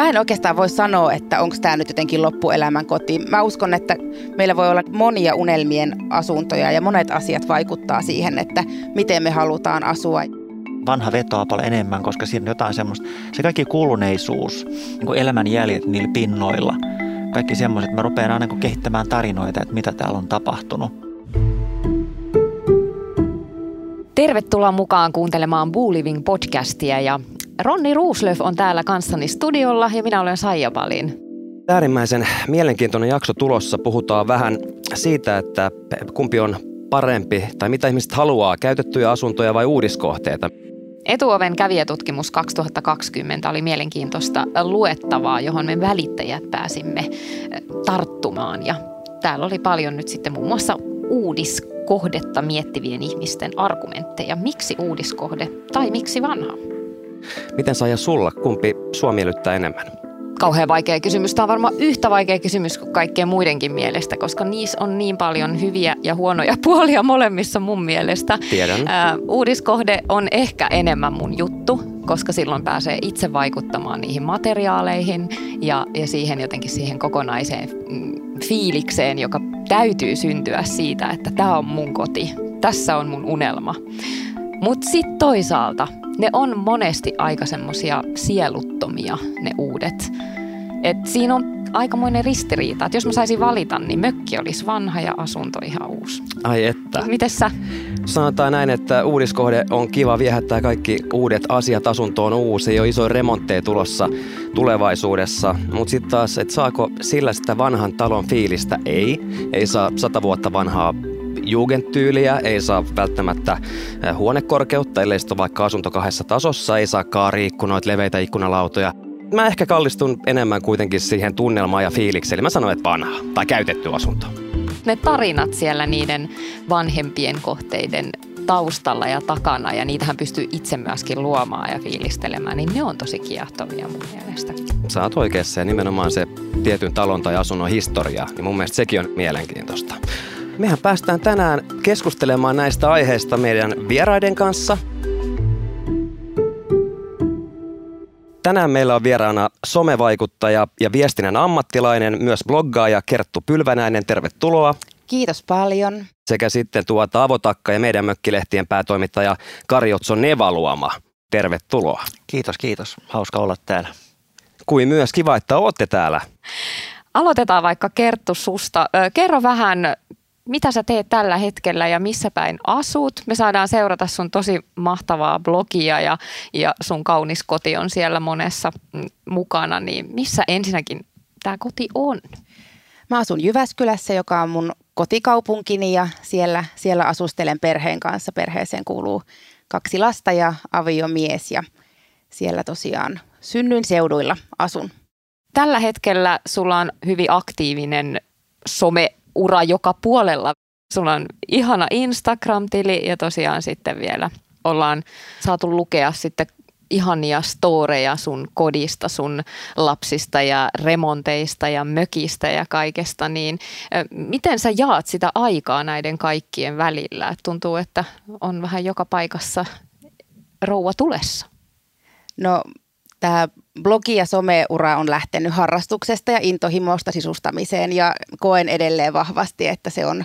Mä en oikeastaan voi sanoa, että onko tämä nyt jotenkin loppuelämän koti. Mä uskon, että meillä voi olla monia unelmien asuntoja ja monet asiat vaikuttaa siihen, että miten me halutaan asua. Vanha vetoaa paljon enemmän, koska siinä on jotain semmoista, se kaikki kuluneisuus, niin kuin elämän jäljet niillä pinnoilla, kaikki semmoiset, mä rupean aina kehittämään tarinoita, että mitä täällä on tapahtunut. Tervetuloa mukaan kuuntelemaan Boo Living podcastia ja Ronni Ruuslöf on täällä kanssani studiolla ja minä olen Saija Palin. Äärimmäisen mielenkiintoinen jakso tulossa. Puhutaan vähän siitä, että kumpi on parempi tai mitä ihmiset haluaa, käytettyjä asuntoja vai uudiskohteita. Etuoven kävijätutkimus 2020 oli mielenkiintoista luettavaa, johon me välittäjät pääsimme eh, tarttumaan. Ja täällä oli paljon nyt sitten muun muassa uudiskohdetta miettivien ihmisten argumentteja. Miksi uudiskohde tai miksi vanha? Miten saa ja sulla, kumpi sua miellyttää enemmän? Kauhean vaikea kysymys. Tämä on varmaan yhtä vaikea kysymys kuin kaikkien muidenkin mielestä, koska niissä on niin paljon hyviä ja huonoja puolia molemmissa mun mielestä. Tiedän. Ää, uudiskohde on ehkä enemmän mun juttu, koska silloin pääsee itse vaikuttamaan niihin materiaaleihin ja, ja siihen jotenkin siihen kokonaiseen mm, fiilikseen, joka täytyy syntyä siitä, että tämä on mun koti, tässä on mun unelma. Mutta sitten toisaalta ne on monesti aika semmoisia sieluttomia ne uudet. Et siinä on aikamoinen ristiriita. Et jos mä saisin valita, niin mökki olisi vanha ja asunto ihan uusi. Ai että. Miten sä? Sanotaan näin, että uudiskohde on kiva viehättää kaikki uudet asiat asuntoon uusi. Ei ole isoja remontteja tulossa tulevaisuudessa. Mutta sitten taas, että saako sillä sitä vanhan talon fiilistä? Ei. Ei saa sata vuotta vanhaa jugendtyyliä, ei saa välttämättä eh, huonekorkeutta, ellei sitten vaikka asunto kahdessa tasossa, ei saa kaariikkunoita, leveitä ikkunalautoja. Mä ehkä kallistun enemmän kuitenkin siihen tunnelmaan ja fiilikseen, eli mä sanoin, että vanha tai käytetty asunto. Ne tarinat siellä niiden vanhempien kohteiden taustalla ja takana, ja niitähän pystyy itse myöskin luomaan ja fiilistelemään, niin ne on tosi kiehtovia mun mielestä. Sä oot oikeassa ja nimenomaan se tietyn talon tai asunnon historia, niin mun mielestä sekin on mielenkiintoista. Mehän päästään tänään keskustelemaan näistä aiheista meidän vieraiden kanssa. Tänään meillä on vieraana somevaikuttaja ja viestinnän ammattilainen, myös bloggaaja Kerttu Pylvänäinen. Tervetuloa. Kiitos paljon. Sekä sitten tuota Avotakka ja meidän mökkilehtien päätoimittaja Karjotso Nevaluoma. Tervetuloa. Kiitos, kiitos. Hauska olla täällä. Kuin myös kiva, että olette täällä. Aloitetaan vaikka Kerttu susta. Kerro vähän mitä sä teet tällä hetkellä ja missä päin asut. Me saadaan seurata sun tosi mahtavaa blogia ja, ja sun kaunis koti on siellä monessa mm, mukana. Niin missä ensinnäkin tämä koti on? Mä asun Jyväskylässä, joka on mun kotikaupunkini ja siellä, siellä asustelen perheen kanssa. Perheeseen kuuluu kaksi lasta ja aviomies ja siellä tosiaan synnyin seuduilla asun. Tällä hetkellä sulla on hyvin aktiivinen some ura joka puolella. Sulla on ihana Instagram-tili ja tosiaan sitten vielä ollaan saatu lukea sitten ihania storeja sun kodista, sun lapsista ja remonteista ja mökistä ja kaikesta, niin miten sä jaat sitä aikaa näiden kaikkien välillä? Tuntuu, että on vähän joka paikassa rouva tulessa. No tämä blogi- ja someura on lähtenyt harrastuksesta ja intohimosta sisustamiseen ja koen edelleen vahvasti, että se on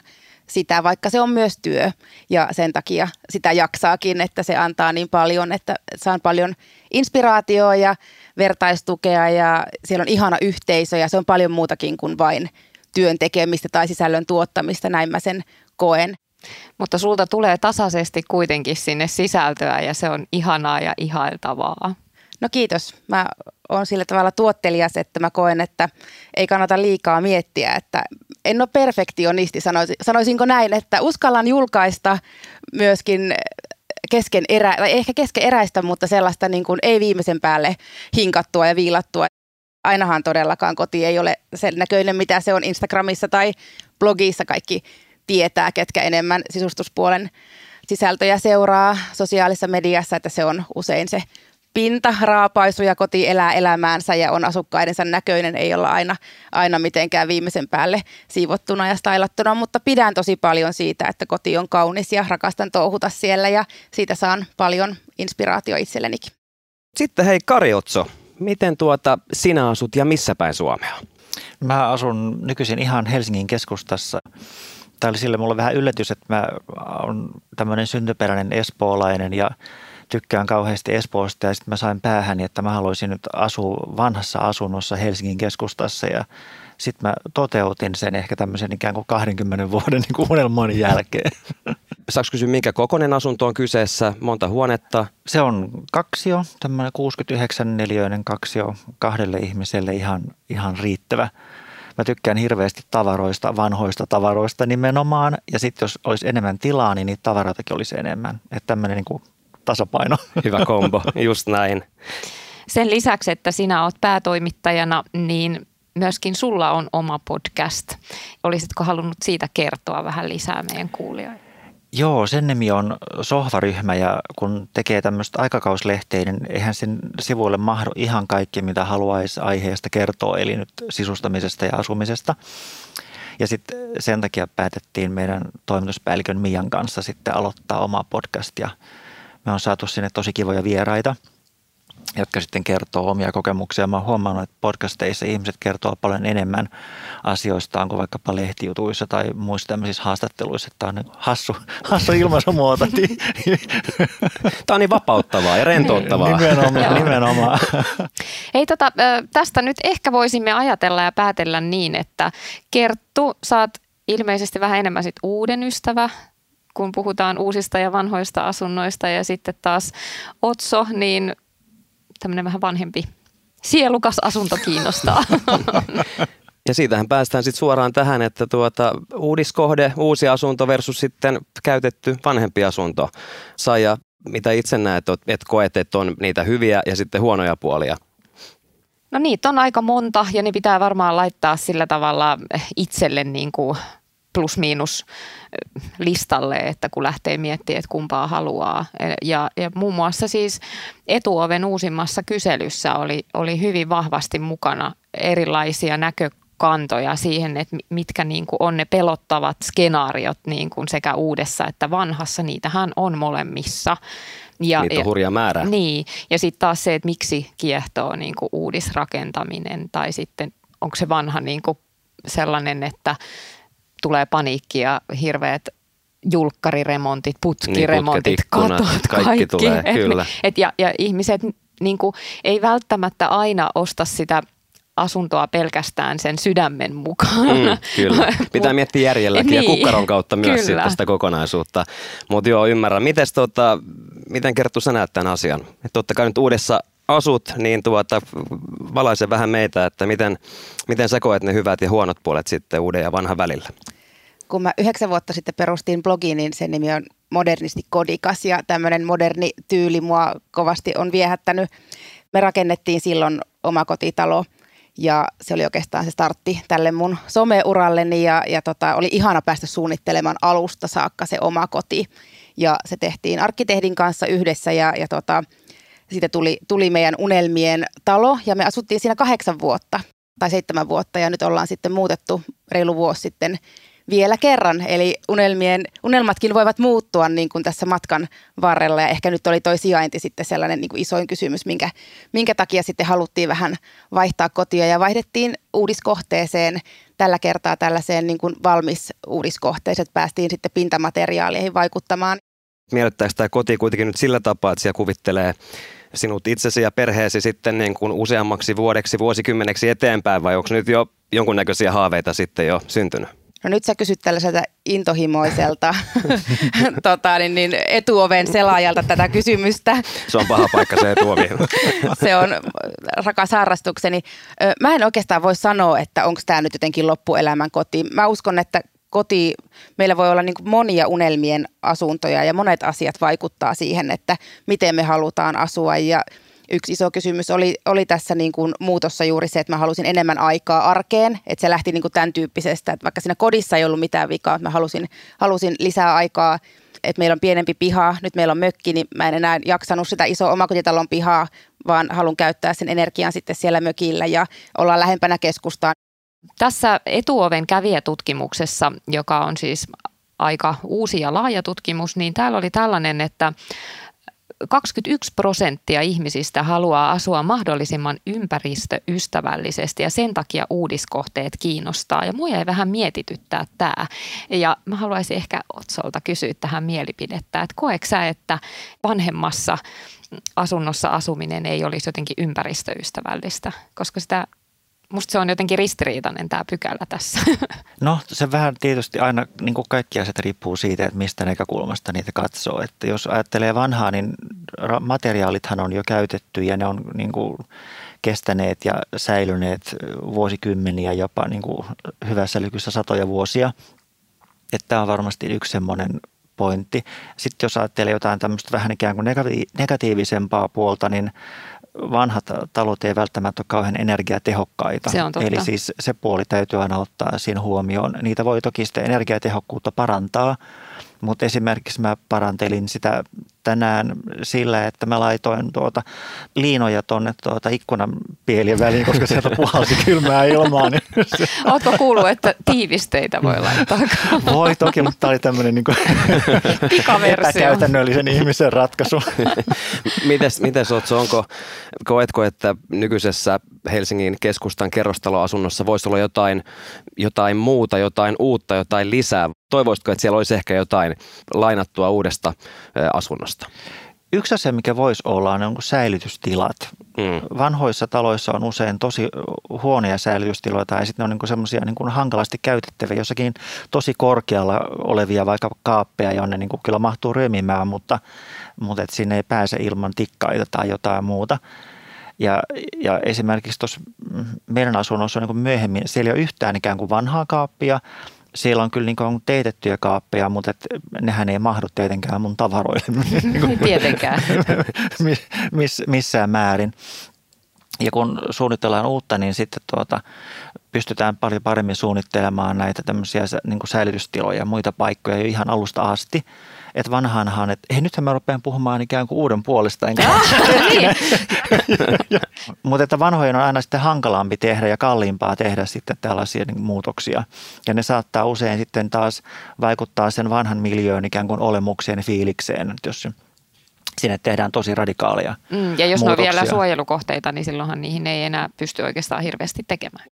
sitä, vaikka se on myös työ ja sen takia sitä jaksaakin, että se antaa niin paljon, että saan paljon inspiraatioa ja vertaistukea ja siellä on ihana yhteisö ja se on paljon muutakin kuin vain työn tekemistä tai sisällön tuottamista, näin mä sen koen. Mutta sulta tulee tasaisesti kuitenkin sinne sisältöä ja se on ihanaa ja ihailtavaa. No kiitos. Mä oon sillä tavalla tuottelias, että mä koen, että ei kannata liikaa miettiä, että en ole perfektionisti, sanoisinko näin, että uskallan julkaista myöskin kesken erä, tai ehkä eräistä, mutta sellaista niin kuin ei viimeisen päälle hinkattua ja viilattua. Ainahan todellakaan koti ei ole sen näköinen, mitä se on Instagramissa tai blogissa. Kaikki tietää, ketkä enemmän sisustuspuolen sisältöjä seuraa sosiaalisessa mediassa, että se on usein se pinta, raapaisu ja koti elää elämäänsä ja on asukkaidensa näköinen, ei olla aina, aina mitenkään viimeisen päälle siivottuna ja stylattuna, mutta pidän tosi paljon siitä, että koti on kaunis ja rakastan touhuta siellä ja siitä saan paljon inspiraatio itsellenikin. Sitten hei Kariotso, Miten tuota sinä asut ja missä päin Suomea? Mä asun nykyisin ihan Helsingin keskustassa. Tämä oli sille mulle vähän yllätys, että mä olen tämmöinen syntyperäinen espoolainen ja tykkään kauheasti Espoosta ja sitten mä sain päähäni, että mä haluaisin nyt asua vanhassa asunnossa Helsingin keskustassa ja sitten mä toteutin sen ehkä tämmöisen ikään kuin 20 vuoden niin kuin unelman jälkeen. Saanko kysyä, minkä kokoinen asunto on kyseessä? Monta huonetta? Se on kaksio, tämmöinen 69 neliöinen kaksio kahdelle ihmiselle ihan, ihan riittävä. Mä tykkään hirveästi tavaroista, vanhoista tavaroista nimenomaan. Ja sitten jos olisi enemmän tilaa, niin niitä tavaroitakin olisi enemmän. Että tämmöinen niin tasapaino. Hyvä kombo, just näin. Sen lisäksi, että sinä olet päätoimittajana, niin myöskin sulla on oma podcast. Olisitko halunnut siitä kertoa vähän lisää meidän kuulijoille? Joo, sen nimi on Sohvaryhmä ja kun tekee tämmöistä aikakauslehteä, niin eihän sen sivuille mahdu ihan kaikki, mitä haluaisi aiheesta kertoa, eli nyt sisustamisesta ja asumisesta. Ja sitten sen takia päätettiin meidän toimituspäällikön Mian kanssa sitten aloittaa oma podcast ja me on saatu sinne tosi kivoja vieraita – jotka sitten kertoo omia kokemuksia. Mä oon huomannut, että podcasteissa ihmiset kertoo paljon enemmän asioistaan kuin vaikkapa lehtijutuissa tai muissa tämmöisissä haastatteluissa. Tämä on hassu, hassu ilmaisumuoto. Tämä on niin vapauttavaa ja rentouttavaa. nimenomaan, nimenomaan. Hei, tota, tästä nyt ehkä voisimme ajatella ja päätellä niin, että Kerttu, saat ilmeisesti vähän enemmän sit uuden ystävä kun puhutaan uusista ja vanhoista asunnoista ja sitten taas Otso, niin tämmöinen vähän vanhempi sielukas asunto kiinnostaa. Ja siitähän päästään sitten suoraan tähän, että tuota, uudiskohde, uusi asunto versus sitten käytetty vanhempi asunto. Saija, mitä itse näet, että koet, että on niitä hyviä ja sitten huonoja puolia? No niitä on aika monta ja ne pitää varmaan laittaa sillä tavalla itselle niin kuin plus miinus listalle, että kun lähtee miettimään, että kumpaa haluaa. Ja, ja muun muassa siis Etuoven uusimmassa kyselyssä oli, oli hyvin vahvasti mukana erilaisia näkökantoja siihen, että mitkä niin kuin on ne pelottavat skenaariot niin kuin sekä uudessa että vanhassa. Niitähän on molemmissa. Ja, Niitä on hurja määrä. Niin, ja sitten taas se, että miksi kiehtoo niin kuin uudisrakentaminen tai sitten onko se vanha niin kuin sellainen, että tulee paniikki ja hirveät julkkariremontit, putkiremontit, niin, katot, kaikki, kaikki tulee, et kyllä. et ja, ja ihmiset niin kuin, ei välttämättä aina osta sitä asuntoa pelkästään sen sydämen mukaan. Mm, kyllä. Pitää miettiä järjelläkin niin, ja kukkaron kautta myös sitten sitä kokonaisuutta. Mutta joo, ymmärrän. Mites, tota, miten Kerttu sä näet tämän asian? Et totta kai nyt uudessa asut, niin tuota, valaise vähän meitä, että miten, miten sä koet ne hyvät ja huonot puolet sitten uuden ja vanhan välillä? kun mä yhdeksän vuotta sitten perustin blogiin, niin sen nimi on Modernisti Kodikas ja tämmöinen moderni tyyli mua kovasti on viehättänyt. Me rakennettiin silloin oma kotitalo ja se oli oikeastaan se startti tälle mun someuralleni ja, ja tota, oli ihana päästä suunnittelemaan alusta saakka se oma koti. Ja se tehtiin arkkitehdin kanssa yhdessä ja, ja tota, siitä tuli, tuli meidän unelmien talo ja me asuttiin siinä kahdeksan vuotta tai seitsemän vuotta ja nyt ollaan sitten muutettu reilu vuosi sitten vielä kerran. Eli unelmien, unelmatkin voivat muuttua niin kuin tässä matkan varrella ja ehkä nyt oli toi sijainti sitten sellainen niin kuin isoin kysymys, minkä, minkä takia sitten haluttiin vähän vaihtaa kotia ja vaihdettiin uudiskohteeseen tällä kertaa tällaiseen niin kuin valmis uudiskohteeseen, että päästiin sitten pintamateriaaleihin vaikuttamaan. Miellyttääkö tämä koti kuitenkin nyt sillä tapaa, että siellä kuvittelee sinut itsesi ja perheesi sitten niin kuin useammaksi vuodeksi, vuosikymmeneksi eteenpäin vai onko nyt jo jonkunnäköisiä haaveita sitten jo syntynyt? No nyt sä kysyt tällaiselta intohimoiselta tota, niin, niin etuoven selaajalta tätä kysymystä. Se on paha paikka se etuovi. se on rakas harrastukseni. Mä en oikeastaan voi sanoa, että onko tämä nyt jotenkin loppuelämän koti. Mä uskon, että koti, meillä voi olla niin monia unelmien asuntoja ja monet asiat vaikuttaa siihen, että miten me halutaan asua ja yksi iso kysymys oli, oli tässä niin kuin muutossa juuri se, että mä halusin enemmän aikaa arkeen, että se lähti niin kuin tämän tyyppisestä, että vaikka siinä kodissa ei ollut mitään vikaa, että mä halusin, halusin lisää aikaa, että meillä on pienempi piha, nyt meillä on mökki, niin mä en enää jaksanut sitä isoa omakotitalon pihaa, vaan haluan käyttää sen energian sitten siellä mökillä ja olla lähempänä keskustaa. Tässä etuoven kävijätutkimuksessa, joka on siis aika uusi ja laaja tutkimus, niin täällä oli tällainen, että 21 prosenttia ihmisistä haluaa asua mahdollisimman ympäristöystävällisesti ja sen takia uudiskohteet kiinnostaa. Ja mua ei vähän mietityttää tämä. Ja mä haluaisin ehkä Otsolta kysyä tähän mielipidettä, että koetko sä, että vanhemmassa asunnossa asuminen ei olisi jotenkin ympäristöystävällistä, koska sitä musta se on jotenkin ristiriitainen tämä pykälä tässä. No se vähän tietysti aina, niin kuin kaikki asiat riippuu siitä, että mistä näkökulmasta niitä katsoo. Että jos ajattelee vanhaa, niin materiaalithan on jo käytetty ja ne on niin kuin kestäneet ja säilyneet vuosikymmeniä, jopa niin kuin hyvässä lykyssä satoja vuosia. Että tämä on varmasti yksi semmoinen pointti. Sitten jos ajattelee jotain tämmöistä vähän ikään kuin negatiivisempaa puolta, niin vanhat talot ei välttämättä ole kauhean energiatehokkaita. Se on totta. Eli siis se puoli täytyy aina ottaa siinä huomioon. Niitä voi toki sitä energiatehokkuutta parantaa, mutta esimerkiksi mä parantelin sitä tänään sillä, että mä laitoin tuota liinoja tuonne tuota ikkunan pielien väliin, koska sieltä puhalsi kylmää ilmaa. Niin se... Oletko kuullut, että tiivisteitä voi laittaa? Voi toki, mutta tämä oli tämmöinen niin epäkäytännöllisen ihmisen ratkaisu. mites, mites Otso, onko, koetko, että nykyisessä Helsingin keskustan kerrostaloasunnossa voisi olla jotain, jotain muuta, jotain uutta, jotain lisää? Toivoisitko, että siellä olisi ehkä jotain lainattua uudesta asunnosta? Yksi asia, mikä voisi olla, on säilytystilat. Mm. Vanhoissa taloissa on usein tosi huonoja säilytystiloja tai sitten ne on niin semmoisia niin hankalasti käytettäviä, jossakin tosi korkealla olevia vaikka kaappeja, jonne niin kyllä mahtuu ryömimään, mutta, mutta et sinne ei pääse ilman tikkaita tai jotain muuta. Ja, ja esimerkiksi tuossa meidän asunnossa on niin myöhemmin, siellä ei ole yhtään ikään kuin vanhaa kaappia, siellä on kyllä niin kuin teetettyjä kaappeja, mutta et nehän ei mahdu tietenkään mun tavaroille. Tietenkään. miss, missään määrin. Ja kun suunnitellaan uutta, niin sitten tuota, pystytään paljon paremmin suunnittelemaan näitä tämmöisiä niin kuin säilytystiloja ja muita paikkoja jo ihan alusta asti että vanhaanhan, että hei nythän mä rupean puhumaan ikään kuin uuden puolesta. Enkä niin. Mutta että vanhojen on aina sitten hankalampi tehdä ja kalliimpaa tehdä sitten tällaisia niin muutoksia. Ja ne saattaa usein sitten taas vaikuttaa sen vanhan miljöön ikään kuin olemukseen ja fiilikseen, jos sinne tehdään tosi radikaaleja mm, Ja jos muutoksia. ne on vielä suojelukohteita, niin silloinhan niihin ei enää pysty oikeastaan hirveästi tekemään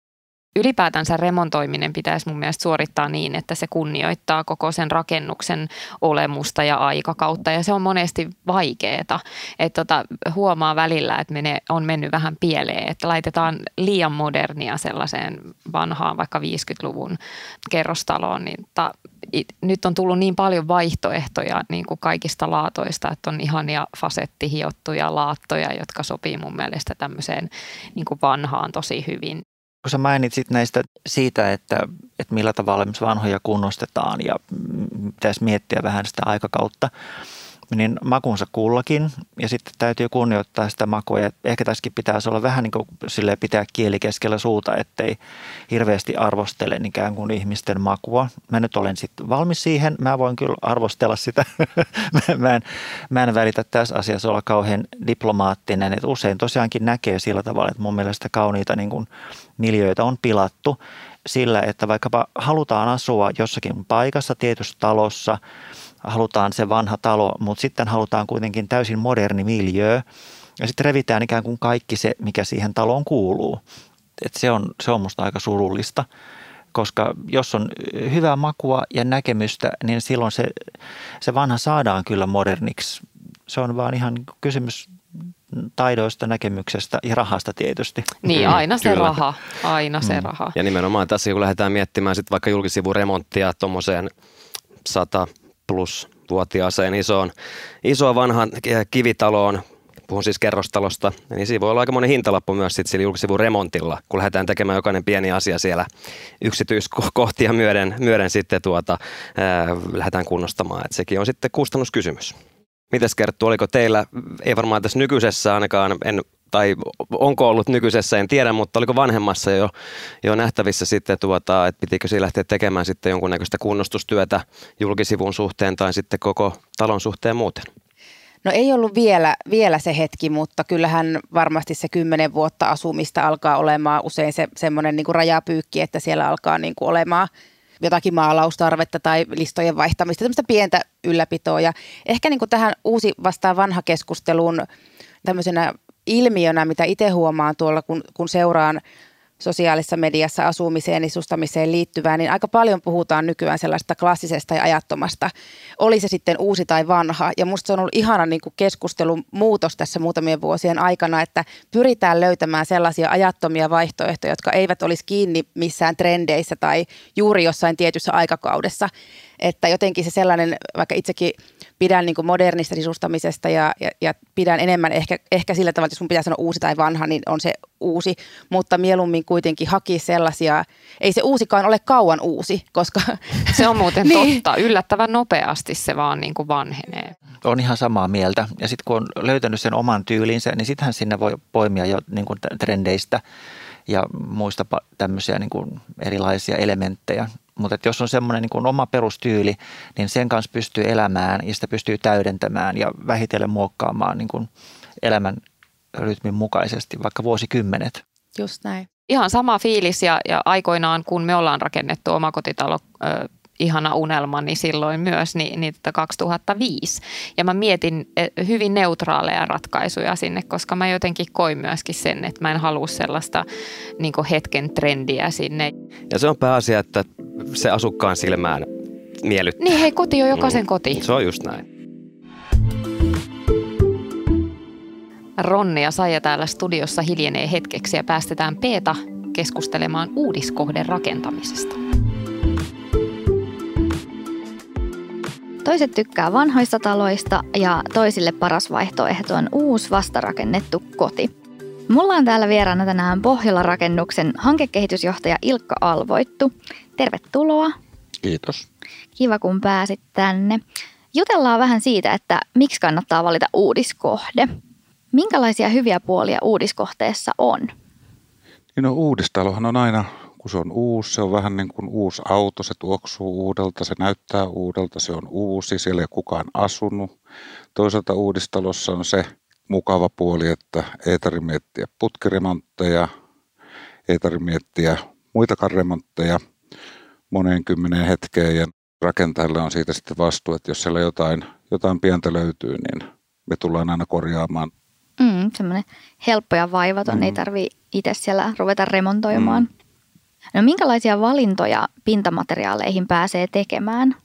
ylipäätänsä remontoiminen pitäisi mun mielestä suorittaa niin, että se kunnioittaa koko sen rakennuksen olemusta ja aikakautta ja se on monesti vaikeeta. Että tota, huomaa välillä, että mene, on mennyt vähän pieleen, että laitetaan liian modernia sellaiseen vanhaan vaikka 50-luvun kerrostaloon, niin ta, it, nyt on tullut niin paljon vaihtoehtoja niin kuin kaikista laatoista, että on ihania fasettihiottuja laattoja, jotka sopii mun mielestä tämmöiseen niin kuin vanhaan tosi hyvin kun sä mainitsit näistä siitä, että, että millä tavalla vanhoja kunnostetaan ja pitäisi miettiä vähän sitä aikakautta, niin makunsa kullakin ja sitten täytyy kunnioittaa sitä makua ja ehkä tässäkin pitäisi olla vähän niin kuin pitää kieli keskellä suuta, ettei hirveästi arvostele ikään kuin ihmisten makua. Mä nyt olen sitten valmis siihen, mä voin kyllä arvostella sitä. mä, en, mä en välitä tässä asiassa olla kauhean diplomaattinen, että usein tosiaankin näkee sillä tavalla, että mun mielestä kauniita niin kuin miljöitä on pilattu sillä, että vaikkapa halutaan asua jossakin paikassa, tietyssä talossa – halutaan se vanha talo, mutta sitten halutaan kuitenkin täysin moderni miljö. Ja sitten revitään ikään kuin kaikki se, mikä siihen taloon kuuluu. Et se, on, se on musta aika surullista, koska jos on hyvää makua ja näkemystä, niin silloin se, se vanha saadaan kyllä moderniksi. Se on vaan ihan kysymys taidoista, näkemyksestä ja rahasta tietysti. Niin, mm, aina se Kyllä. raha. Aina se mm. raha. Ja nimenomaan tässä, kun lähdetään miettimään sitten vaikka julkisivuremonttia tuommoiseen 100 plus vuotiaaseen isoon, isoon vanhan kivitaloon, puhun siis kerrostalosta, niin siinä voi olla aika monen hintalappu myös sitten sillä julkisivun remontilla, kun lähdetään tekemään jokainen pieni asia siellä yksityiskohtia myöden, myöden sitten tuota, ää, lähdetään kunnostamaan. Et sekin on sitten kustannuskysymys. Mites Kerttu, oliko teillä, ei varmaan tässä nykyisessä ainakaan, en tai onko ollut nykyisessä, en tiedä, mutta oliko vanhemmassa jo, jo nähtävissä sitten, tuota, että pitikö siinä lähteä tekemään sitten jonkunnäköistä kunnostustyötä julkisivun suhteen tai sitten koko talon suhteen muuten? No ei ollut vielä, vielä se hetki, mutta kyllähän varmasti se kymmenen vuotta asumista alkaa olemaan usein se semmoinen niin rajapyykki, että siellä alkaa niin kuin olemaan jotakin maalaustarvetta tai listojen vaihtamista, tämmöistä pientä ylläpitoa. Ja ehkä niin kuin tähän uusi vastaan vanha keskusteluun tämmöisenä ilmiönä, mitä itse huomaan tuolla, kun, kun seuraan sosiaalisessa mediassa asumiseen ja sustamiseen liittyvää, niin aika paljon puhutaan nykyään sellaista klassisesta ja ajattomasta, oli se sitten uusi tai vanha. Ja musta se on ollut ihana niin kuin keskustelun muutos tässä muutamien vuosien aikana, että pyritään löytämään sellaisia ajattomia vaihtoehtoja, jotka eivät olisi kiinni missään trendeissä tai juuri jossain tietyssä aikakaudessa. Että jotenkin se sellainen, vaikka itsekin pidän niin kuin modernista sisustamisesta ja, ja, ja pidän enemmän ehkä, ehkä sillä tavalla, että jos mun pitää sanoa uusi tai vanha, niin on se uusi, mutta mieluummin kuitenkin haki sellaisia, ei se uusikaan ole kauan uusi, koska... Se on muuten niin. totta, yllättävän nopeasti se vaan niin kuin vanhenee. On ihan samaa mieltä ja sitten kun on löytänyt sen oman tyylinsä, niin sittenhän sinne voi poimia jo niin kuin trendeistä ja muista tämmöisiä niin kuin erilaisia elementtejä. Mutta jos on semmoinen niin kuin oma perustyyli, niin sen kanssa pystyy elämään ja sitä pystyy täydentämään ja vähitellen muokkaamaan niin kuin elämän rytmin mukaisesti, vaikka vuosikymmenet. Just näin. Ihan sama fiilis ja, ja aikoinaan, kun me ollaan rakennettu omakotitalo ö, ihana unelma, niin silloin myös niin, niin 2005. Ja mä mietin e, hyvin neutraaleja ratkaisuja sinne, koska mä jotenkin koin myöskin sen, että mä en halua sellaista niin hetken trendiä sinne. Ja se on pääasia, että se asukkaan silmään miellyttää. Niin hei, koti on jokaisen mm. koti. Se on just näin. Ronni ja Saija täällä studiossa hiljenee hetkeksi ja päästetään Peeta keskustelemaan uudiskohden rakentamisesta. Toiset tykkää vanhoista taloista ja toisille paras vaihtoehto on uusi vastarakennettu koti. Mulla on täällä vieraana tänään Pohjola-rakennuksen hankekehitysjohtaja Ilkka Alvoittu. Tervetuloa. Kiitos. Kiva kun pääsit tänne. Jutellaan vähän siitä, että miksi kannattaa valita uudiskohde. Minkälaisia hyviä puolia uudiskohteessa on? No, uudistalohan on aina, kun se on uusi, se on vähän niin kuin uusi auto, se tuoksuu uudelta, se näyttää uudelta, se on uusi, siellä ei kukaan asunut. Toisaalta uudistalossa on se mukava puoli, että ei tarvitse miettiä putkiremontteja, ei tarvitse miettiä muitakaan remontteja moneen kymmeneen hetkeen ja rakentajille on siitä sitten vastuu, että jos siellä jotain, jotain pientä löytyy, niin me tullaan aina korjaamaan Mm, semmoinen helppo ja vaivaton, mm. ei tarvi itse siellä ruveta remontoimaan. Mm. No minkälaisia valintoja pintamateriaaleihin pääsee tekemään?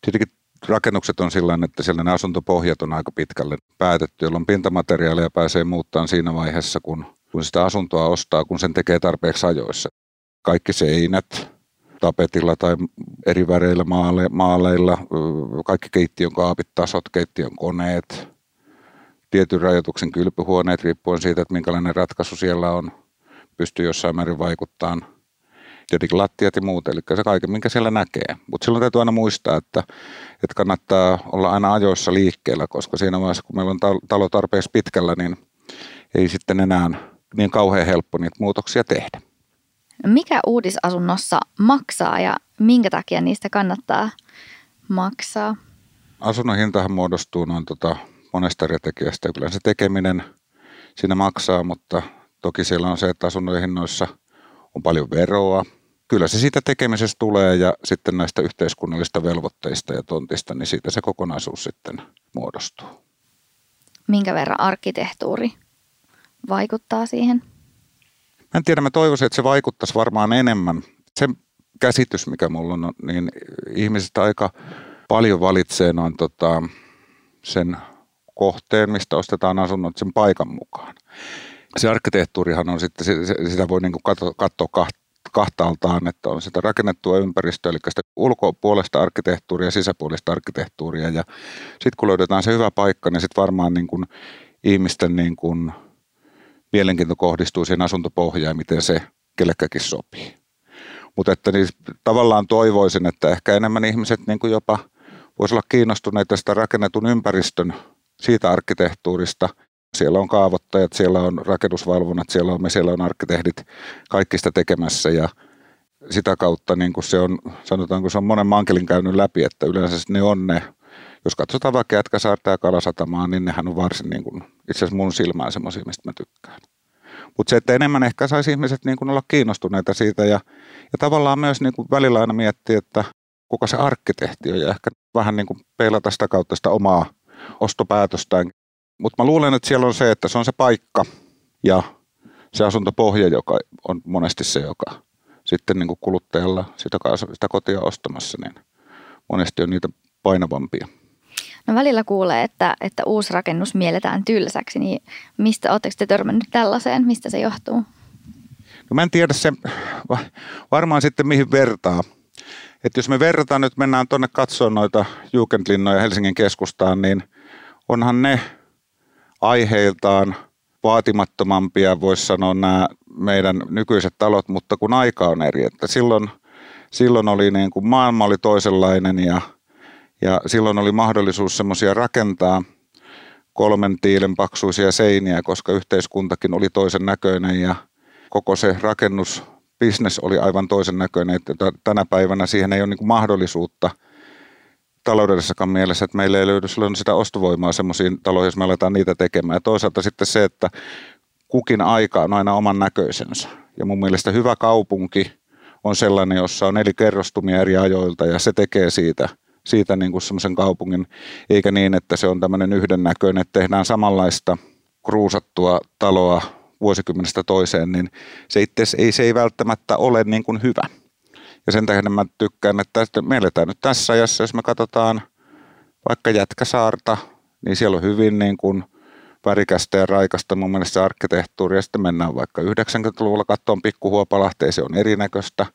Tietenkin rakennukset on sillä että siellä ne asuntopohjat on aika pitkälle päätetty, jolloin pintamateriaaleja pääsee muuttamaan siinä vaiheessa, kun, kun sitä asuntoa ostaa, kun sen tekee tarpeeksi ajoissa. Kaikki seinät, tapetilla tai eri väreillä maale, maaleilla, kaikki keittiön kaapit, tasot, keittiön koneet, tietyn rajoituksen kylpyhuoneet, riippuen siitä, että minkälainen ratkaisu siellä on, pystyy jossain määrin vaikuttamaan. Tietenkin lattiat ja muut, eli se kaiken, minkä siellä näkee. Mutta silloin täytyy aina muistaa, että, että kannattaa olla aina ajoissa liikkeellä, koska siinä vaiheessa, kun meillä on talo tarpeeksi pitkällä, niin ei sitten enää niin kauhean helppo niitä muutoksia tehdä. Mikä uudisasunnossa maksaa ja minkä takia niistä kannattaa maksaa? Asunnon hintahan muodostuu noin tota monesta eri tekijästä. Kyllä se tekeminen siinä maksaa, mutta toki siellä on se, että asunnon hinnoissa on paljon veroa. Kyllä se siitä tekemisestä tulee ja sitten näistä yhteiskunnallista velvoitteista ja tontista, niin siitä se kokonaisuus sitten muodostuu. Minkä verran arkkitehtuuri vaikuttaa siihen? Mä en tiedä, mä toivoisin, että se vaikuttaisi varmaan enemmän. Se käsitys, mikä mulla on, niin ihmiset aika paljon valitsee noin tota, sen kohteen, mistä ostetaan asunnot sen paikan mukaan. Se arkkitehtuurihan on sitten, sitä voi niin katsoa, katsoa kahtaaltaan, että on sitä rakennettua ympäristöä, eli sitä ulkopuolesta arkkitehtuuria ja sisäpuolista arkkitehtuuria. Ja sitten kun löydetään se hyvä paikka, niin sitten varmaan niin kuin ihmisten niin kuin mielenkiinto kohdistuu siihen asuntopohjaan, miten se kellekäkin sopii. Mutta että niin, tavallaan toivoisin, että ehkä enemmän ihmiset niin kuin jopa voisi olla kiinnostuneita sitä rakennetun ympäristön siitä arkkitehtuurista. Siellä on kaavoittajat, siellä on rakennusvalvonnat, siellä on me, siellä on arkkitehdit kaikki sitä tekemässä ja sitä kautta niin kuin se on, sanotaanko se on monen mankelin käynyt läpi, että yleensä ne on ne, jos katsotaan vaikka Jätkäsaarta ja Kalasatamaa, niin nehän on varsin niin kuin, itse asiassa mun silmään semmoisia, mistä mä tykkään. Mutta se, että enemmän ehkä saisi ihmiset niin kuin olla kiinnostuneita siitä ja, ja tavallaan myös niin kuin välillä aina miettiä, että kuka se arkkitehti on ja ehkä vähän niin kuin peilata sitä kautta sitä omaa ostopäätöstään. Mutta mä luulen, että siellä on se, että se on se paikka ja se asuntopohja, joka on monesti se, joka sitten niin kuin kuluttajalla sitä, sitä kotia ostamassa, niin monesti on niitä painavampia. No välillä kuulee, että, että uusi rakennus mielletään tylsäksi, niin mistä oletteko te törmännyt tällaiseen? Mistä se johtuu? No mä en tiedä se, varmaan sitten mihin vertaa. Että jos me verrataan nyt, mennään tuonne katsomaan noita Jugendlinnoja Helsingin keskustaan, niin onhan ne aiheiltaan vaatimattomampia, voisi sanoa nämä meidän nykyiset talot, mutta kun aika on eri, että silloin, silloin oli niin kuin maailma oli toisenlainen ja, ja silloin oli mahdollisuus semmoisia rakentaa kolmen tiilen paksuisia seiniä, koska yhteiskuntakin oli toisen näköinen ja koko se rakennus business oli aivan toisen näköinen, että tänä päivänä siihen ei ole niin mahdollisuutta taloudellisessakaan mielessä, että meillä ei löydy silloin sitä ostovoimaa semmoisiin taloihin, jos me aletaan niitä tekemään. Ja toisaalta sitten se, että kukin aika on aina oman näköisensä. Ja mun mielestä hyvä kaupunki on sellainen, jossa on eri kerrostumia eri ajoilta ja se tekee siitä, siitä niin kuin semmoisen kaupungin, eikä niin, että se on tämmöinen yhdennäköinen, että tehdään samanlaista kruusattua taloa vuosikymmenestä toiseen, niin se itse ei, se ei välttämättä ole niin kuin hyvä. Ja sen takia mä tykkään, että me eletään nyt tässä ajassa, jos me katsotaan vaikka Jätkäsaarta, niin siellä on hyvin niin kuin värikästä ja raikasta mun mielestä arkkitehtuuri. Ja sitten mennään vaikka 90-luvulla katsomaan pikkuhuopalahteen, se on erinäköistä.